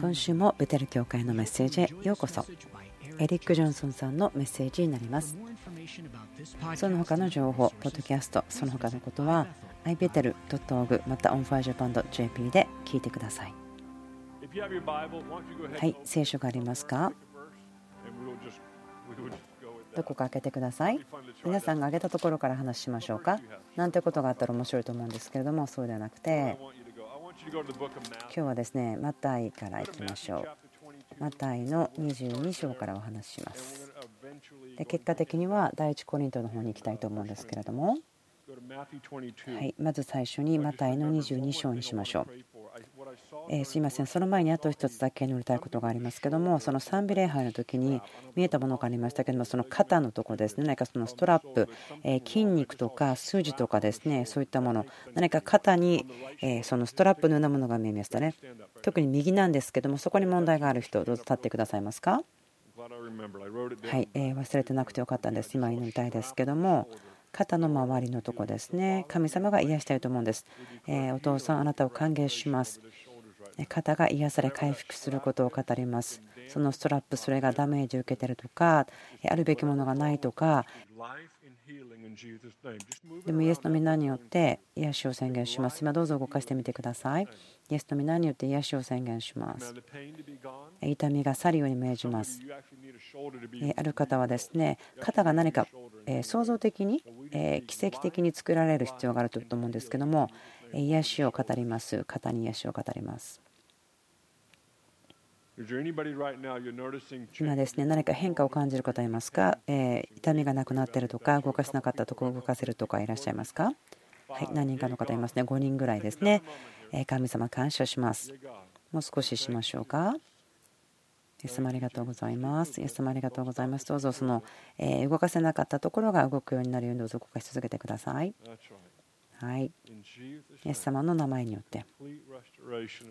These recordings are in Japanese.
今週もベテル教会のメッセージへようこそ。エリック・ジョンソンさんのメッセージになります。その他の情報、ポッドキャスト、その他のことは ibetel.org また onfirejapan.jp で聞いてください。はい聖書がありますか？どこか開けてください。皆さんが挙げたところから話しましょうか。なんてことがあったら面白いと思うんですけれどもそうではなくて今日はですねマタイからいきましょう。マタイの22章からお話しします。で結果的には第一コリントの方に行きたいと思うんですけれども。はいまず最初にマタイの22章にしましょうえすいません。その前にあと1つだけ乗りたいことがありますけどもその賛美礼拝の時に見えたものがありましたけどもその肩のところですね何かそのストラップえ筋肉とか筋とかですねそういったもの何か肩にえそのストラップのようなものが見えましたね。特に右なんですけどもそこに問題がある人どうぞ立ってくださいますか？はいえ忘れてなくてよかったんです。今祈りたいですけども肩の周りのとこですね。神様が癒したいと思うんです、えお父さんあなたを歓迎します。肩が癒され回復することを語ります。そのストラップそれがダメージを受けてるとかあるべきものがないとかでもイエスの皆によって癒しを宣言します。今どうぞ動かしてみてください。イエスの皆によって癒しを宣言します。痛みが去るように命じます。ある方はですね肩が何か創造的に奇跡的に作られる必要があると思うんですけども癒しを語ります。肩に癒しを語ります今ですね何か変化を感じる方いますか、え痛みがなくなっているとか動かせなかったところを動かせるとかいらっしゃいますか？はい何人かの方いますね。5人ぐらいですね、え神様感謝します。もう少ししましょうか？イエス様ありがとうございます。イエス様ありがとうございます。どうぞその、え動かせなかったところが動くようになるようにどうぞ動かし続けてください。はい。イエス様の名前によって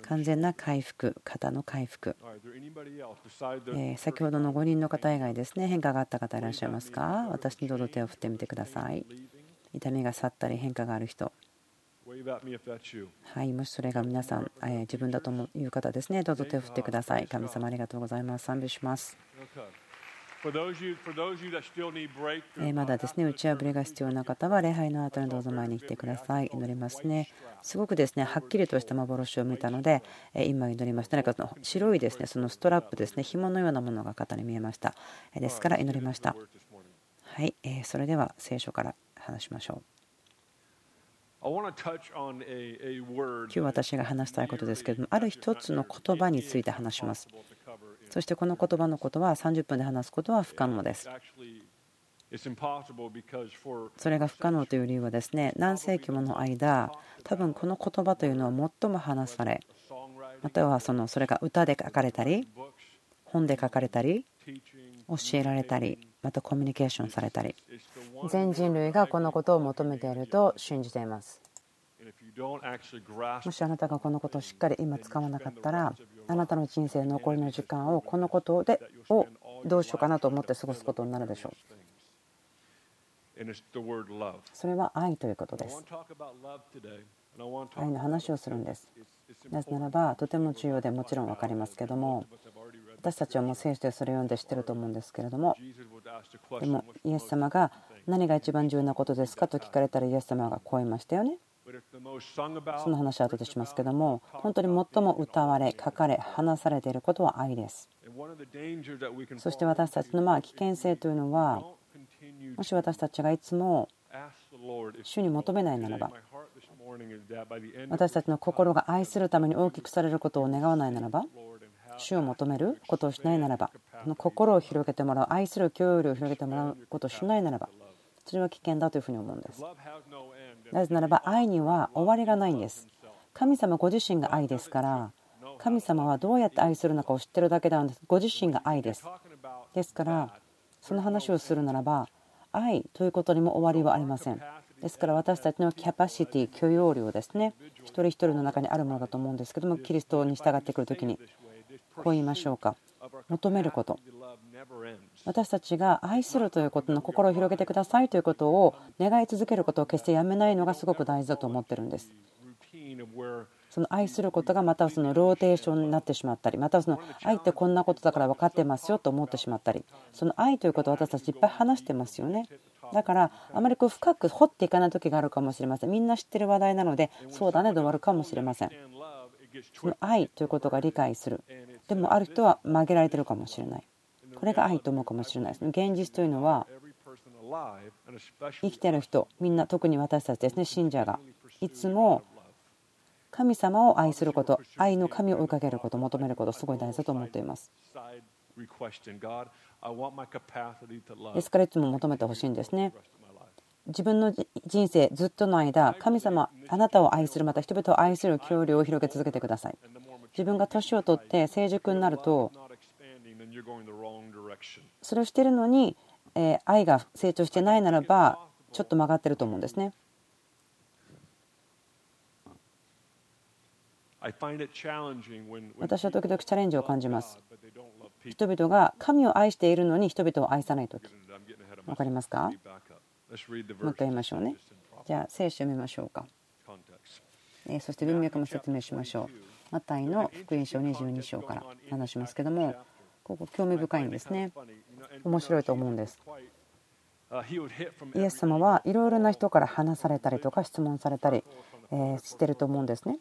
完全な回復、肩の回復。え先ほどの5人の方以外ですね、変化があった方いらっしゃいますか？私にどうぞ手を振ってみてください。痛みが去ったり変化がある人。はい、もしそれが皆さん、え自分だという方ですね、どうぞ手を振ってください。神様ありがとうございます。賛美します。まだですね打ち破りが必要な方は礼拝の後にどうぞ前に来てください。祈りますね。すごくですねはっきりとした幻を見たので今祈りました。何かその白いですねそのストラップですね紐のようなものが肩に見えました。ですから祈りました。はい。それでは聖書から話しましょう。今日私が話したいことですけれどもある一つの言葉について話しますそしてこの言葉のことは30分で話すことは不可能です。それが不可能という理由はですね何世紀もの間多分この言葉というのは最も話されまたはそのそれが歌で書かれたり本で書かれたり教えられたりまたコミュニケーションされたり。全人類がこのことを求めていると信じています。もしあなたがこのことをしっかり今使わなかったらあなたの人生残りの時間をこのことでをどうしようかなと思って過ごすことになるでしょうそれは愛ということです。愛の話をするんです。なぜならばとても重要でもちろん分かりますけども私たちはもう聖書でそれを読んで知ってると思うんですけれどもでもイエス様が何が一番重要なことですかと聞かれたらイエス様がこう言いましたよね。その話は後でしますけども本当に最も歌われ書かれ話されていることは愛です。そして私たちのまあ危険性というのはもし私たちがいつも主に求めないならば私たちの心が愛するために大きくされることを願わないならば主を求めることをしないならば心を広げてもらう愛する共有を広げてもらうことをしないならばそれは危険だというふうに思うんです。なぜならば愛には終わりがないんです。神様ご自身が愛ですから神様はどうやって愛するのかを知ってるだけなんです。ご自身が愛です。ですからその話をするならば愛ということにも終わりはありません。ですから私たちのキャパシティ許容量ですね。一人一人の中にあるものだと思うんですけどもキリストに従ってくる時に。こう言いましょうか。求めること。私たちが愛するということの心を広げてくださいということを願い続けることを決してやめないのがすごく大事だと思ってるんです。その愛することがまたそのローテーションになってしまったりまたその愛ってこんなことだから分かってますよと思ってしまったりその愛ということを私たちいっぱい話してますよね。だからあまりこう深く掘っていかない時があるかもしれません。みんな知ってる話題なのでそうだねで終わるかもしれません。その愛ということが理解する。でもある人は曲げられてるかもしれない。これが愛と思うかもしれないですね。現実というのは生きてる人みんな特に私たちですね信者が。いつも神様を愛すること愛の神を追いかけること求めることすごい大事だと思っています。ですからいつも求めてほしいんですね。自分の人生ずっとの間神様あなたを愛するまた人々を愛する協力を広げ続けてください。自分が年を取って成熟になるとそれをしているのに愛が成長してないならばちょっと曲がってると思うんですね私は時々チャレンジを感じます。人々が神を愛しているのに人々を愛さない時分かりますか？もう一回言いましょうね。じゃあ聖書を見ましょうか。そして文脈も説明しましょう。マタイの福音書22章から話しますけどもここ興味深いんですね。面白いと思うんです。イエス様はいろいろな人から話されたりとか質問されたりしてると思うんですね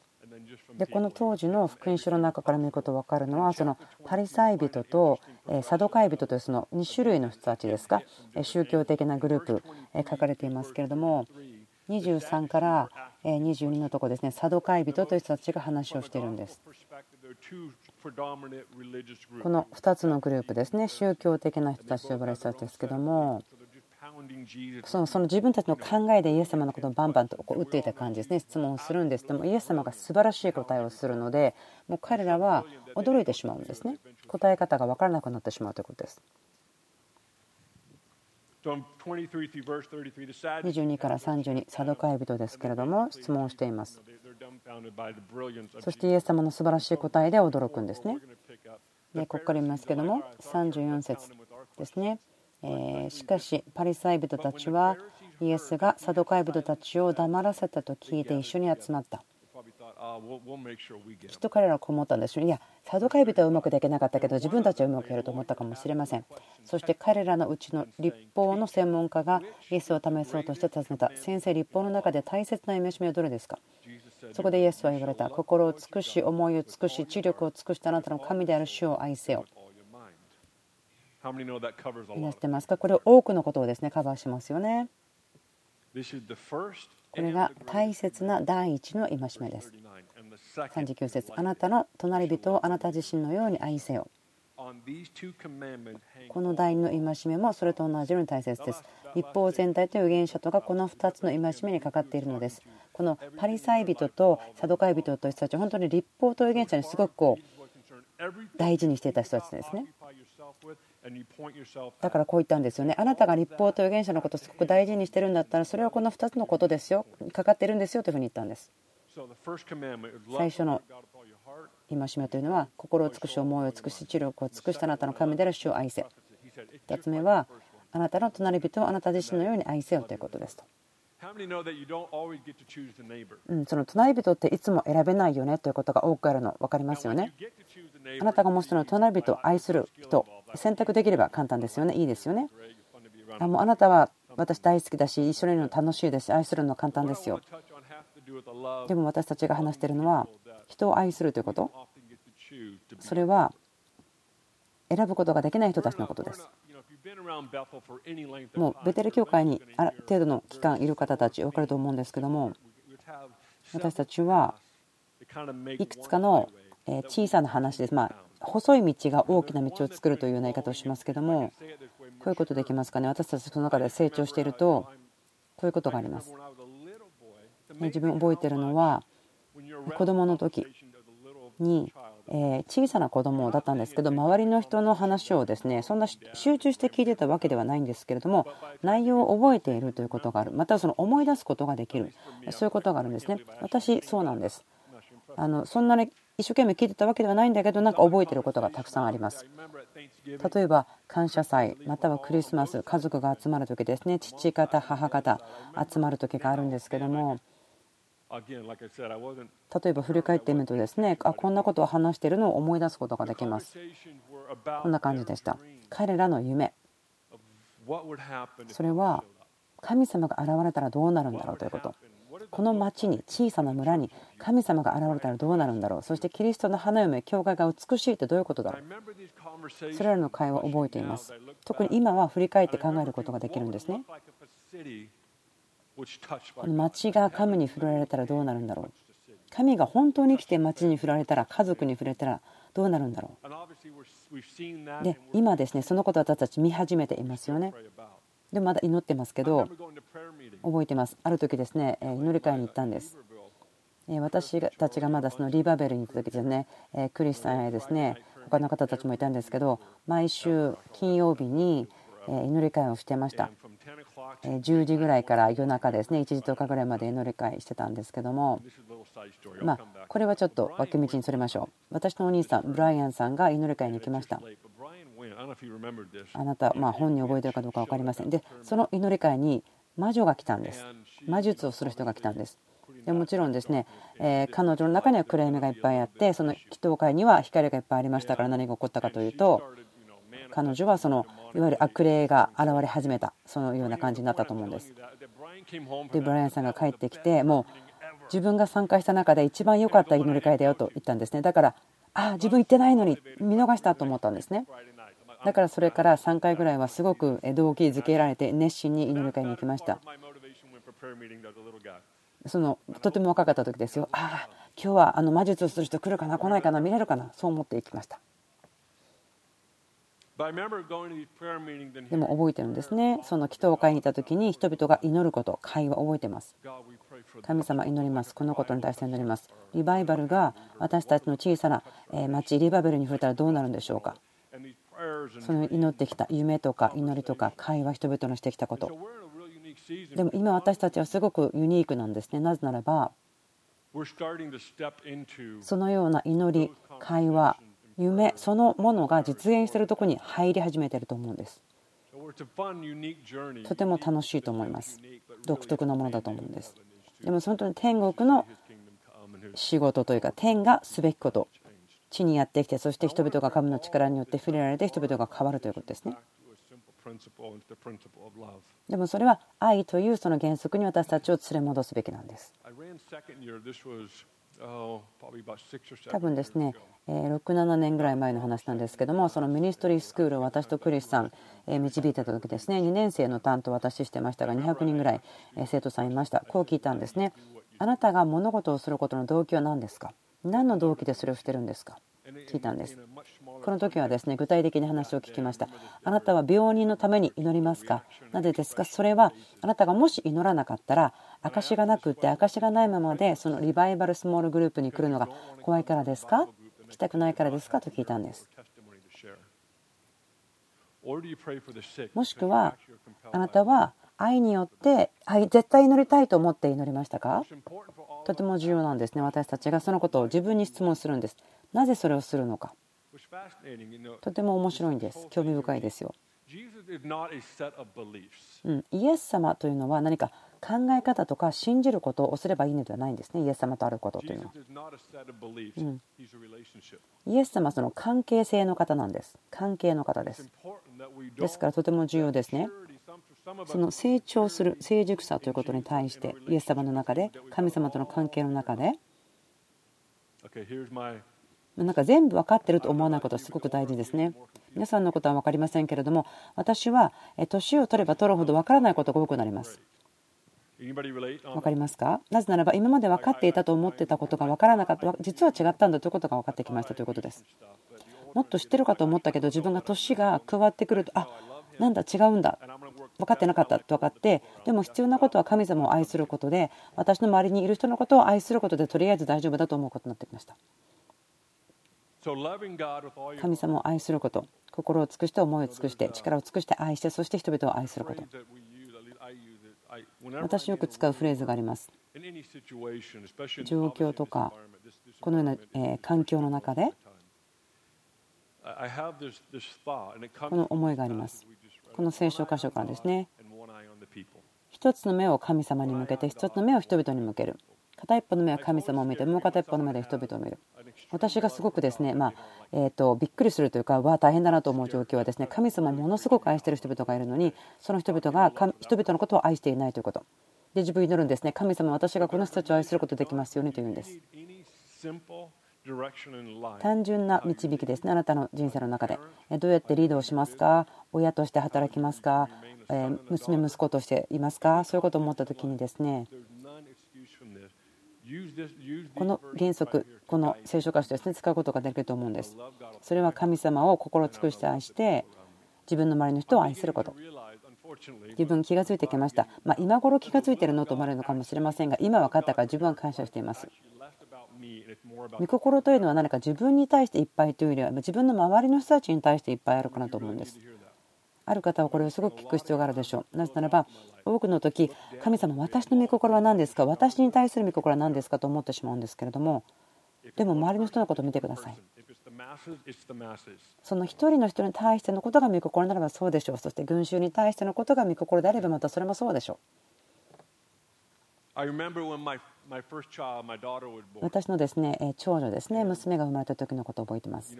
でこの当時の福音書の中から見ること分かるのはそのパリサイ人とサドカイ人というその2種類の人たちですか？宗教的なグループ書かれていますけれども23から22のとこですねサドカイ人という人たちが話をしているんです。この2つのグループですね宗教的な人たちと呼ばれる人たちですけどもそのその自分たちの考えでイエス様のことをバンバンとこう打っていた感じですね。質問をするんです。でもイエス様が素晴らしい答えをするのでもう彼らは驚いてしまうんですね。答え方が分からなくなってしまうということです。22から32サドカイ人ですけれども質問をしています。そしてイエス様の素晴らしい答えで驚くんですね。でここから言いますけども34節ですねえしかしパリサイ人たちはイエスがサドカイ人たちを黙らせたと聞いて一緒に集まった。きっと彼らはこう思ったんでしょういやサドカイ人はうまくできなかったけど自分たちはうまくやると思ったかもしれません。そして彼らのうちの立法の専門家がイエスを試そうとして尋ねた。先生立法の中で大切な戒めはどれですか？そこでイエスは言われた。心を尽くし思いを尽くし知力を尽くしたあなたの神である主を愛せよ知ってますか？これ多くのことをですねカバーしますよね。これが大切な第一の戒めです。39節あなたの隣人をあなた自身のように愛せよ。この第2の戒めもそれと同じように大切です。立法全体と預言者とがこの2つの戒めにかかっているのです。このパリサイ人とサドカイ人という人たちは本当に立法と預言者にすごくこう大事にしていた人たちですねだからこう言ったんですよね。あなたが立法と預言者のことをすごく大事にしてるんだったらそれはこの2つのことですよ。かかってるんですよというふうに言ったんです。最初の戒めというのは心を尽くし思いを尽くし知力を尽くしたあなたの神である主を愛せ。2つ目はあなたの隣人をあなた自身のように愛せよということですと。うん、その隣人っていつも選べないよねということが多くあるの分かりますよね。あなたがもしその隣人を愛する人選択できれば簡単ですよね。いいですよね。あもうあなたは私大好きだし一緒にいるの楽しいです。し愛するの簡単ですよ。でも私たちが話しているのは人を愛すると？いうことそれは選ぶことができない人たちのことですもうベテル教会にある程度の期間いる方たち分かると思うんですけども私たちはいくつかの小さな話です。まあ、細い道が大きな道を作るというような言い方をしますけども、こういうことできますかね。私たちその中で成長していると、こういうことがあります。自分覚えてるのは、子供の時に、え小さな子供だったんですけど周りの人の話をですねそんな集中して聞いてたわけではないんですけれども内容を覚えているということがある。またその思い出すことができる。そういうことがあるんですね。私そうなんです。あのそんなに一生懸命聞いてたわけではないんだけどなんか覚えてることがたくさんあります。例えば感謝祭またはクリスマス家族が集まる時ですね。父方母方集まる時があるんですけども例えば振り返ってみるとですねあこんなことを話しているのを思い出すことができます。こんな感じでした。彼らの夢。それは神様が現れたらどうなるんだろうということ。この町に小さな村に神様が現れたらどうなるんだろう。そしてキリストの花嫁教会が美しいってどういうことだろう。それらの会話を覚えています。特に今は振り返って考えることができるんですね町が神に触れられたらどうなるんだろう。神が本当に来て町に触られたら家族に触れたらどうなるんだろう。で今ですねそのことを私たち見始めていますよね。でもまだ祈ってますけど覚えてます。ある時ですね祈り会に行ったんです。私たちがまだそのリバベルに行った時ですねクリスさんやですね他の方たちもいたんですけど毎週金曜日に祈り会をしてました10時ぐらいから夜中ですね1時10日ぐらいまで祈り会してたんですけども。まあこれはちょっと脇道にそれましょう。私のお兄さんブライアンさんが祈り会に来ました。あなたまあ本人覚えてるかどうか分かりません。でその祈り会に魔女が来たんです。魔術をする人が来たんです。でもちろんですね、えー、彼女の中には暗闇がいっぱいあってその祈祷会には光がいっぱいありましたから何が起こったかというと彼女はそのいわゆる悪霊が現れ始めたそのような感じになったと思うんです。でブライアンさんが帰ってきてもう自分が参加した中で一番良かった祈り会だよと言ったんですね。だからああ自分行ってないのに見逃したと思ったんですね。だからそれから3回ぐらいはすごく動機づけられて熱心に祈り会に行きました。そのとても若かった時ですよ。ああ今日はあの魔術をする人来るかな来ないかな見れるかなそう思って行きました。でも覚えてるんですね。その祈祷会にいた時に人々が祈ること会話覚えてます。神様祈ります。このことに対して祈ります。リバイバルが私たちの小さな町リバベルに触れたらどうなるんでしょうか。その祈ってきた夢とか祈りとか会話人々のしてきたこと。でも今私たちはすごくユニークなんですね。なぜならばそのような祈り会話夢そのものが実現しているところに入り始めていると思うんです。とても楽しいと思います。独特なものだと思うんです。でも本当に天国の仕事というか天がすべきこと。地にやってきてそして人々が神の力によって触れられて人々が変わるということですね。でもそれは愛というその原則に私たちを連れ戻すべきなんです多分ですね67年ぐらい前の話なんですけどもそのミニストリースクールを私とクリスさん導いてた時ですね2年生の担当私してましたが200人ぐらい生徒さんいました。こう聞いたんですね。あなたが物事をすることの動機は何ですか？何の動機でそれをしてるんですか？聞いたんですこの時はですね具体的に話を聞きました。あなたは病人のために祈りますか？なぜですか？それはあなたがもし祈らなかったら証がなくって証がないままでそのリバイバルスモールグループに来るのが怖いからですか？来たくないからですか？と聞いたんです。もしくはあなたは愛によって愛絶対祈りたいと思って祈りましたか？とても重要なんですね私たちがそのことを自分に質問するんです。なぜそれをするのか？とても面白いんです。興味深いですよ。うん、イエス様というのは何か考え方とか信じることをすればいいのではないんですね。イエス様とあることというのは、うん、イエス様はその関係性の方なんです。関係の方です。ですからとても重要ですね。その成長する成熟さということに対してイエス様の中で神様との関係の中でなんか全部分かってると思わないことはすごく大事ですね。皆さんのことは分かりませんけれども私は年を取れば取るほど分からないことが多くなります。分かりますか？なぜならば今まで分かっていたと思ってたことが分からなかった実は違ったんだということが分かってきましたということです。もっと知ってるかと思ったけど自分が年が加わってくるとあなんだ違うんだ分かってなかったと分かってでも必要なことは神様を愛することで私の周りにいる人のことを愛することでとりあえず大丈夫だと思うことになってきました。神様を愛すること心を尽くして思いを尽くして力を尽くして愛してそして人々を愛すること。私よく使うフレーズがあります。状況とかこのような環境の中でこの思いがあります。この聖書箇所からですね。一つの目を神様に向けて一つの目を人々に向ける片一方の目は神様を見てもう片一方の目で人々を見る。私がすごくですね、まあえー、とびっくりするというかわ大変だなと思う状況はですね神様をものすごく愛している人々がいるのにその人々が人々のことを愛していないということ。で自分に祈るんですね。神様私がこの人たちを愛することできますようにというんです。単純な導きですね。あなたの人生の中で。どうやってリードをしますか？親として働きますか？娘息子としていますか？そういうことを思った時にですねこの原則この聖書歌詞とですね使うことができると思うんです。それは神様を心尽くして愛して自分の周りの人を愛すること。自分気が付いてきました、まあ、今頃気が付いてるのと思われるのかもしれませんが今分かったから自分は感謝しています。御心というのは何か自分に対していっぱいというよりは自分の周りの人たちに対していっぱいあるかなと思うんですある方はこれをすごく聞く必要があるでしょう。なぜならば多くの時神様私の御心は何ですか？私に対する御心は何ですか？と思ってしまうんですけれどもでも周りの人のことを見てください。その一人の人に対してのことが御心ならばそうでしょう。そして群衆に対してのことが御心であればまたそれもそうでしょう。私のですね長女ですね娘が生まれた時のことを覚えています。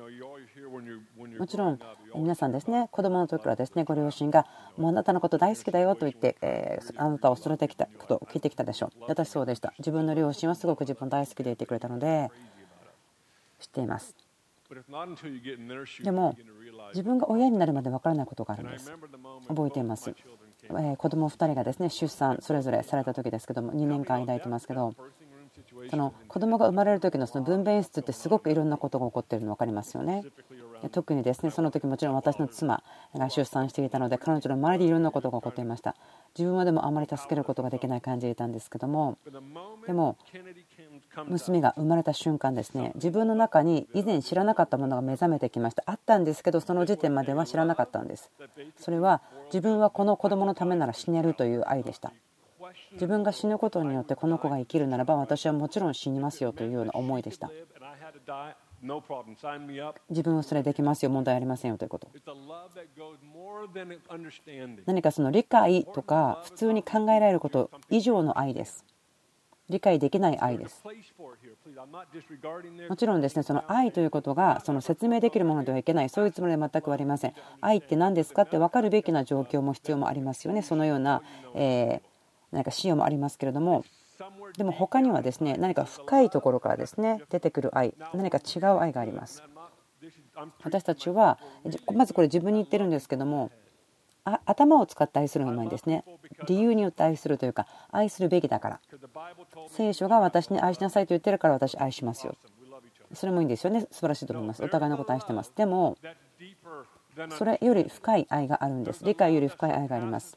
もちろん皆さんですね子供の時からですねご両親がもうあなたのこと大好きだよと言って、えあなたを育ててきたことを聞いてきたでしょう。私そうでした。自分の両親はすごく自分大好きでいてくれたので知っています。でも自分が親になるまで分からないことがあるんです。覚えていますえ子供2人がですね出産それぞれされた時ですけども2年間抱いてますけどその子供が生まれる時のその分娩室ってすごくいろんなことが起こっているの分かりますよね。特にですねその時もちろん私の妻が出産していたので彼女の周りでいろんなことが起こっていました。自分はでもあまり助けることができない感じでいたんですけどもでも娘が生まれた瞬間ですね自分の中に以前知らなかったものが目覚めてきました。あったんですけどその時点までは知らなかったんです。それは自分はこの子供のためなら死ねるという愛でした自分が死ぬことによってこの子が生きるならば私はもちろん死にますよというような思いでした。自分はそれできますよ。問題ありませんよということ。何かその理解とか普通に考えられること以上の愛です。理解できない愛です。もちろんですねその愛ということがその説明できるものではいけない。そういうつもりは全くありません。愛って何ですかって分かるべきな状況も必要もありますよね。そのような、え何か仕様もありますけれどもでも他にはですね何か深いところからですね出てくる愛何か違う愛があります。私たちはまずこれ自分に言ってるんですけども頭を使って愛するのもいいんですね。理由によって愛するというか愛するべきだから。聖書が私に愛しなさいと言ってるから私愛しますよ。それもいいんですよね。素晴らしいと思います。お互いのこと愛してます。でもそれより深い愛があるんです。理解より深い愛があります。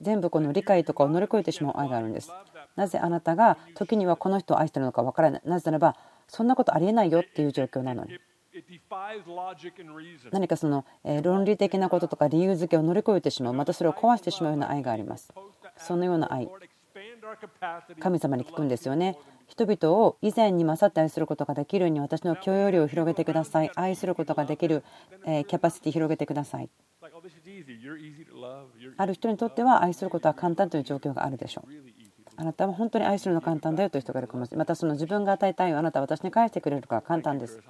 全部この理解とかを乗り越えてしまう愛があるんです。なぜあなたが時にはこの人を愛しているのか分からない。なぜならばそんなことありえないよっていう状況なのに。何かその論理的なこととか理由付けを乗り越えてしまう。またそれを壊してしまうような愛があります。そのような愛。神様に聞くんですよね。人々を以前に勝って愛することができるように私の許容量を広げてください。愛することができるキャパシティ広げてください。ある人にとっては愛することは簡単という状況があるでしょう。あなたは本当に愛するの簡単だよという人がいる。かもしれないまたその自分が与えたいをあなたは私に返してくれるから簡単です。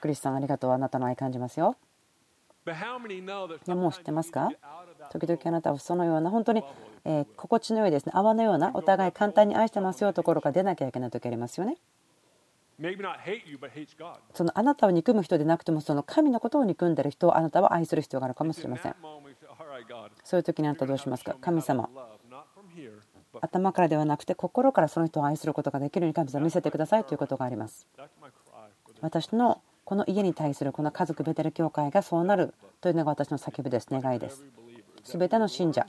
クリスさんありがとう。あなたの愛感じますよ。もう知ってますか？時々あなたはそのような本当に、え心地の良いですね。泡のようなお互い簡単に愛してますよところから出なきゃいけない時ありますよねそのあなたを憎む人でなくてもその神のことを憎んでる人をあなたは愛する必要があるかもしれません。そういう時にあなたはどうしますか？神様頭からではなくて心からその人を愛することができるように神様見せてくださいということがあります。私のこの家に対するこの家族ベテル教会がそうなるというのが私の叫びです願いです。全ての信者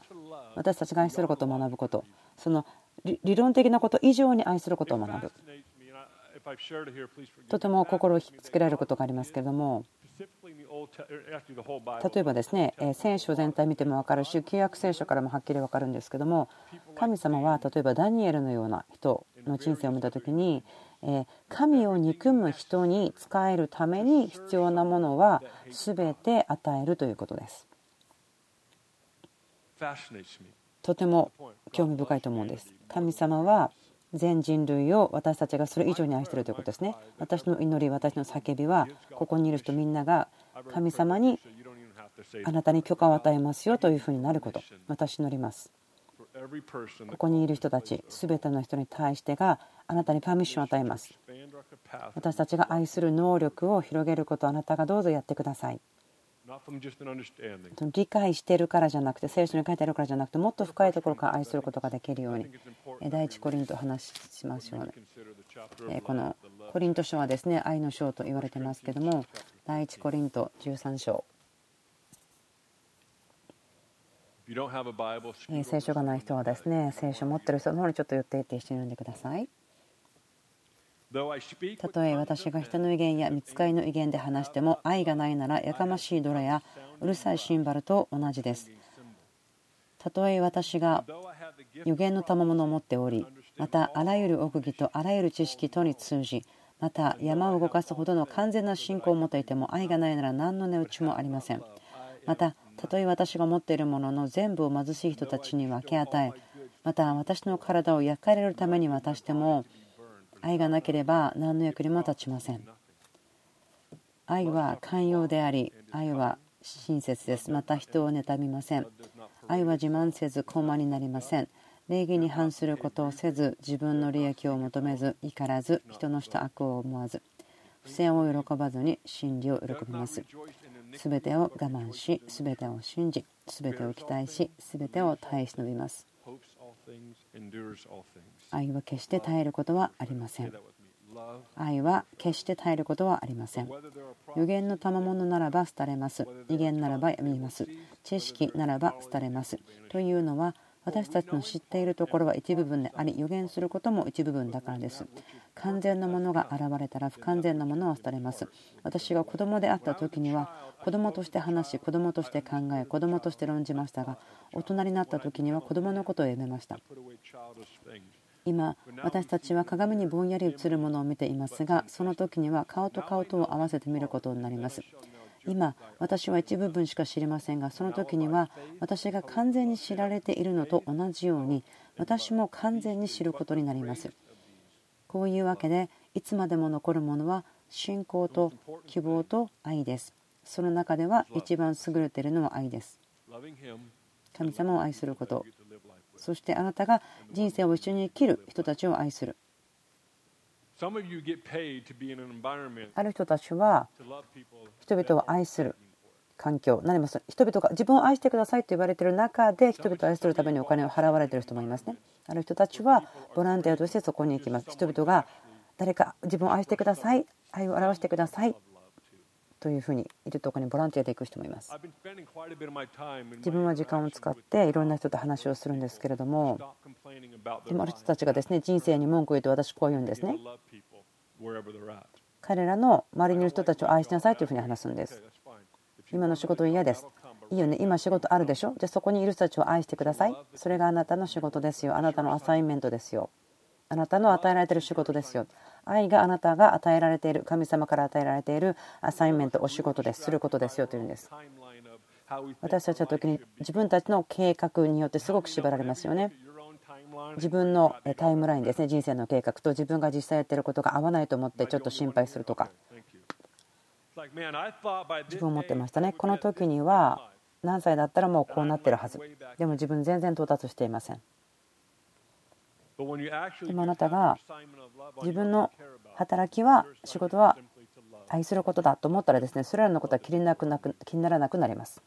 私たちが愛することを学ぶことその理論的なこと以上に愛することを学ぶとても心を引きつけられることがありますけれども。例えばですね聖書全体見ても分かるし旧約聖書からもはっきり分かるんですけども神様は例えばダニエルのような人の人生を見た時に神を憎む人に仕えるために必要なものは全て与えるということです。とても興味深いと思うんです。神様は全人類を私たちがそれ以上に愛しているということですね。私の祈り私の叫びはここにいる人みんなが神様にあなたに許可を与えますよというふうになること。私祈ります。ここにいる人たち全ての人に対してがあなたにパミッションを与えます。私たちが愛する能力を広げることをあなたがどうぞやってください。理解しているからじゃなくて聖書に書いてあるからじゃなくてもっと深いところから愛することができるように。第一コリント話しましょうねこのコリント書はですね愛の章と言われてますけども第一コリント13章。聖書がない人はですね聖書を持ってる人の方にちょっと寄っていって一緒に読んでくださいたとえ私が人の威厳や見つかりの威厳で話しても愛がないならやかましいドラやうるさいシンバルと同じです。たとえ私が予言の賜物を持っておりまたあらゆる奥義とあらゆる知識とに通じまた山を動かすほどの完全な信仰を持っていても愛がないなら何の値打ちもありません。またたとえ私が持っているものの全部を貧しい人たちに分け与えまた私の体を焼かれるために渡しても愛がなければ何の役にも立ちません。愛は寛容であり愛は親切です。また人を妬みません。愛は自慢せず高慢になりません。礼儀に反することをせず自分の利益を求めず怒らず人のした悪を思わず不正を喜ばずに真理を喜びます。全てを我慢し全てを信じ全てを期待し全てを耐え忍びます。愛は決して耐えることはありません。愛は決して耐えることはありません。予言の賜物ならば廃れます。威厳ならばやみます。知識ならば廃れます。というのは私たちの知っているところは一部分であり予言することも一部分だからです。完全なものが現れたら不完全なものは廃れます。私が子供であった時には子供として話し子供として考え子供として論じましたが大人になった時には子供のことをやめました。今私たちは鏡にぼんやり映るものを見ていますがその時には顔と顔とを合わせて見ることになります。今私は一部分しか知りませんがその時には私が完全に知られているのと同じように私も完全に知ることになります。こういうわけでいつまでも残るものは信仰と希望と愛です。その中では一番優れているのは愛です。神様を愛すること。そしてあなたが人生を一緒に生きる人たちを愛する。ある人たちは人々を愛する環境。何も人々が自分を愛してくださいと言われている中で人々を愛するためにお金を払われている人もいますね。ある人たちはボランティアとしてそこに行きます。人々が誰か自分を愛してください。愛を表してくださいというふうにいるところにボランティアで行く人もいます。自分は時間を使っていろんな人と話をするんですけれどもでもある人たちがですね人生に文句を言うと私こう言うんですね。彼らの周りにいる人たちを愛しなさいというふうに話すんです。今の仕事嫌です。いいよね。今仕事あるでしょ？じゃあそこにいる人たちを愛してください。それがあなたの仕事ですよ。あなたのアサインメントですよ。あなたの与えられている仕事ですよ愛があなたが与えられている神様から与えられているアサインメントお仕事ですすることですよというんです。私たちは時に自分たちの計画によってすごく縛られますよね。自分のタイムラインですね人生の計画と自分が実際やってることが合わないと思ってちょっと心配するとか。自分を持ってましたね。この時には何歳だったらもうこうなってるはず。でも自分全然到達していません。でもあなたが自分の働きは仕事は愛することだと思ったらですねそれらのことは気になくなく気にならなくなります。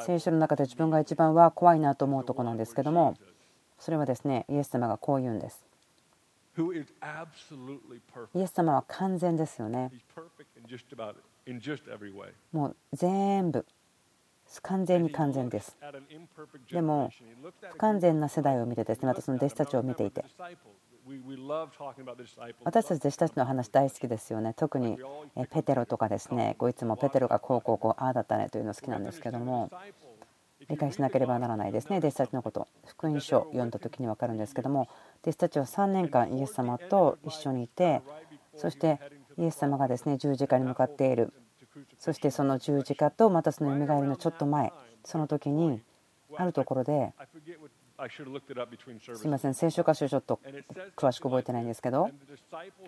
聖書の中で自分が一番は怖いなと思うとこなんですけどもそれはですねイエス様がこう言うんです。イエス様は完全ですよね。もう全部完全に完全です。でも、不完全な世代を見てですね、またその弟子たちを見ていて、私たち弟子たちの話大好きですよね。特にペテロとかですね、こういつもペテロがこうこうこう、ああだったねというの好きなんですけども、理解しなければならないですね、弟子たちのこと。福音書を読んだ時に分かるんですけども、弟子たちは3年間イエス様と一緒にいて、そしてイエス様がですね十字架に向かっているそしてその十字架とまたそのよみがえりのちょっと前その時にあるところですみません聖書箇所ちょっと詳しく覚えてないんですけど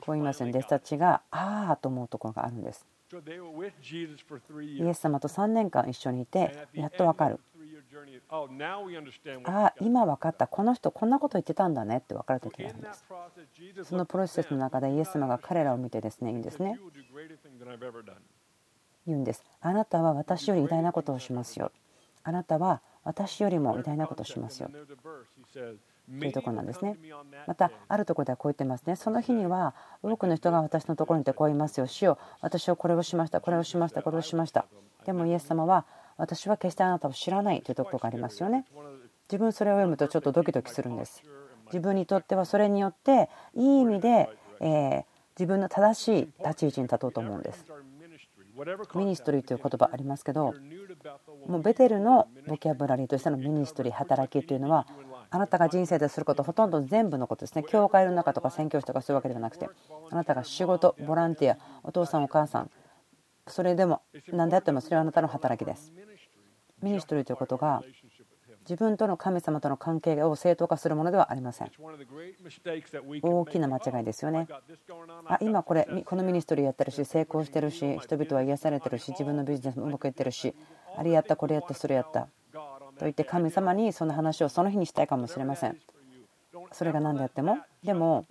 こう言いますよね。弟子たちがああと思うところがあるんです。イエス様と3年間一緒にいてやっと分かる。ああ今分かった。この人こんなこと言ってたんだね。って分かる時があるんですそのプロセスの中でイエス様が彼らを見てですねいいんですね言うんですあなたは私より偉大なことをしますよあなたは私よりも偉大なことをしますよというところなんですね。またあるところではこう言ってますね。その日には多くの人が私のところにいてこう言いますよ。主よ私はこれをしました、これをしました、これをしました。でもイエス様は私は決してあなたを知らないというところがありますよね。自分それを読むとちょっとドキドキするんです。自分にとってはそれによっていい意味で、え自分の正しい立ち位置に立とうと思うんです。 ministry という言葉ありますけどもうベテルのボキャブラリーとしての ministry 働きというのはあなたが人生ですることほとんど全部のことですね。教会の中とか宣教師とかそういうわけではなくてあなたが仕事ボランティアお父さんお母さんそれでも何であってもそれはあなたの働きです。 ministry ということが自分との神様との関係を正当化するものではありません。大きな間違いですよね。あ今これこの ministry やってるし成功してるし人々は癒されてるし自分のビジネスもうまくいってるしあれやったこれやったそれやった。と言って神様にその話をその日にしたいかもしれません。それが何であってもでも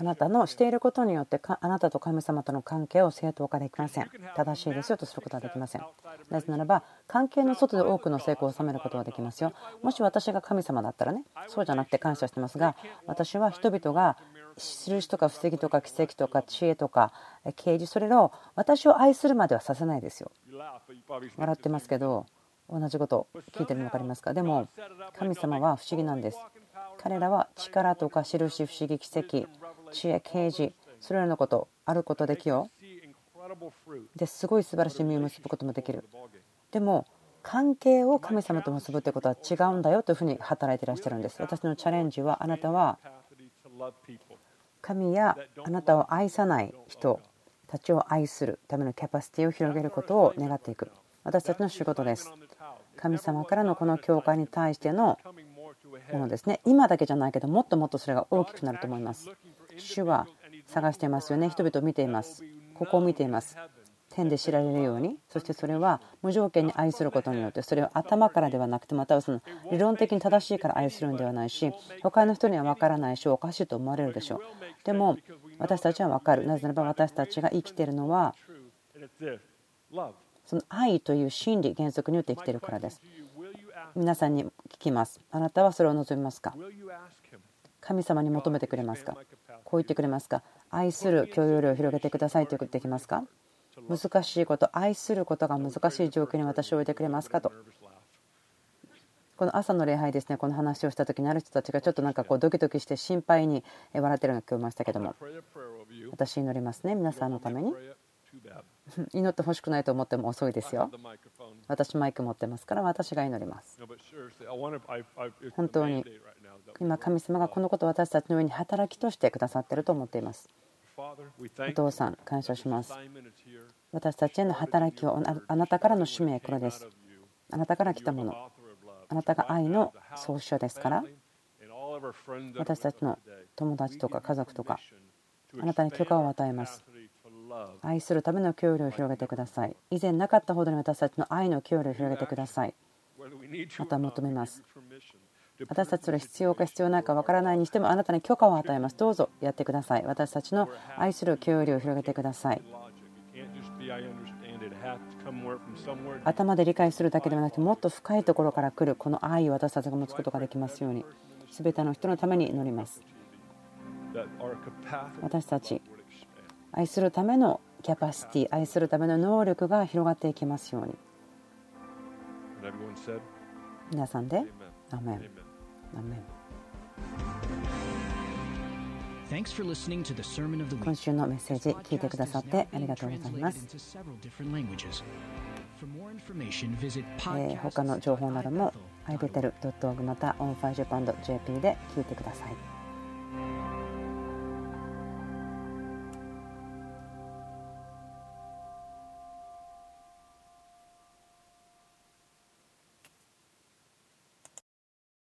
あなたのしていることによってあなたと神様との関係を正当化できません。正しいですよとすることはできません。なぜならば関係の外で多くの成功を収めることができますよ。もし私が神様だったらねそうじゃなくて感謝してますが私は人々が印とか布石とか奇跡とか知恵とか啓示それらを私を愛するまではさせないですよ。笑ってますけど同じこと聞いてるの分かりますか？でも神様は不思議なんです。彼らは力とか印不思議奇跡知恵啓示それらのことあることできよですごい素晴らしい実を結ぶこともできる。でも関係を神様と結ぶということは違うんだよというふうに働いていらっしゃるんです。私のチャレンジはあなたは神やあなたを愛さない人たちを愛するためのキャパシティを広げることを願っていく。私たちの仕事です。神様からのこの教会に対してのものですね。今だけじゃないけどもっともっとそれが大きくなると思います。主は探していますよね。人々を見ています。ここを見ています。天で知られるように。そしてそれは無条件に愛することによってそれを頭からではなくてまたはその理論的に正しいから愛するんではないし他の人には分からないしおかしいと思われるでしょう。でも私たちは分かる。なぜならば私たちが生きているのはその愛という真理原則によって生きているからです。皆さんに聞きます。あなたはそれを望みますか？神様に求めてくれますか？こう言ってくれますか？愛する許容量を広げてくださいと言ってきますか？難しいこと。愛することが難しい状況に私を置いてくれますか？と。この朝の礼拝ですね。この話をした時にある人たちがちょっとなんかこうドキドキして心配に笑ってるのが聞こえましたけども。私祈りますね。皆さんのために。祈ってほしくないと思っても遅いですよ。私マイク持ってますから私が祈ります。本当に今神様がこのことを私たちの上に働きとしてくださっていると思っています。お父さん感謝します。私たちへの働きをあなたからの使命これです。あなたから来たもの。あなたが愛の創始者ですから。私たちの友達とか家族とかあなたに許可を与えます。愛するための協力を広げてください。以前なかったほどに私たちの愛の協力を広げてください。また求めます私たちそれ必要か必要ないかわからないにしてもあなたに許可を与えます。どうぞやってください。私たちの愛する協力を広げてください。頭で理解するだけではなくてもっと深いところから来るこの愛を私たちが持つことができますように全ての人のために祈ります。私たち愛するためのキャパシティ愛するための能力が広がっていきますように。皆さんでアメンアメン今週のメッセージ聞いてくださってありがとうございます。えー、他の情報なども ibetel.org また onfirejapan.jp で聞いてください。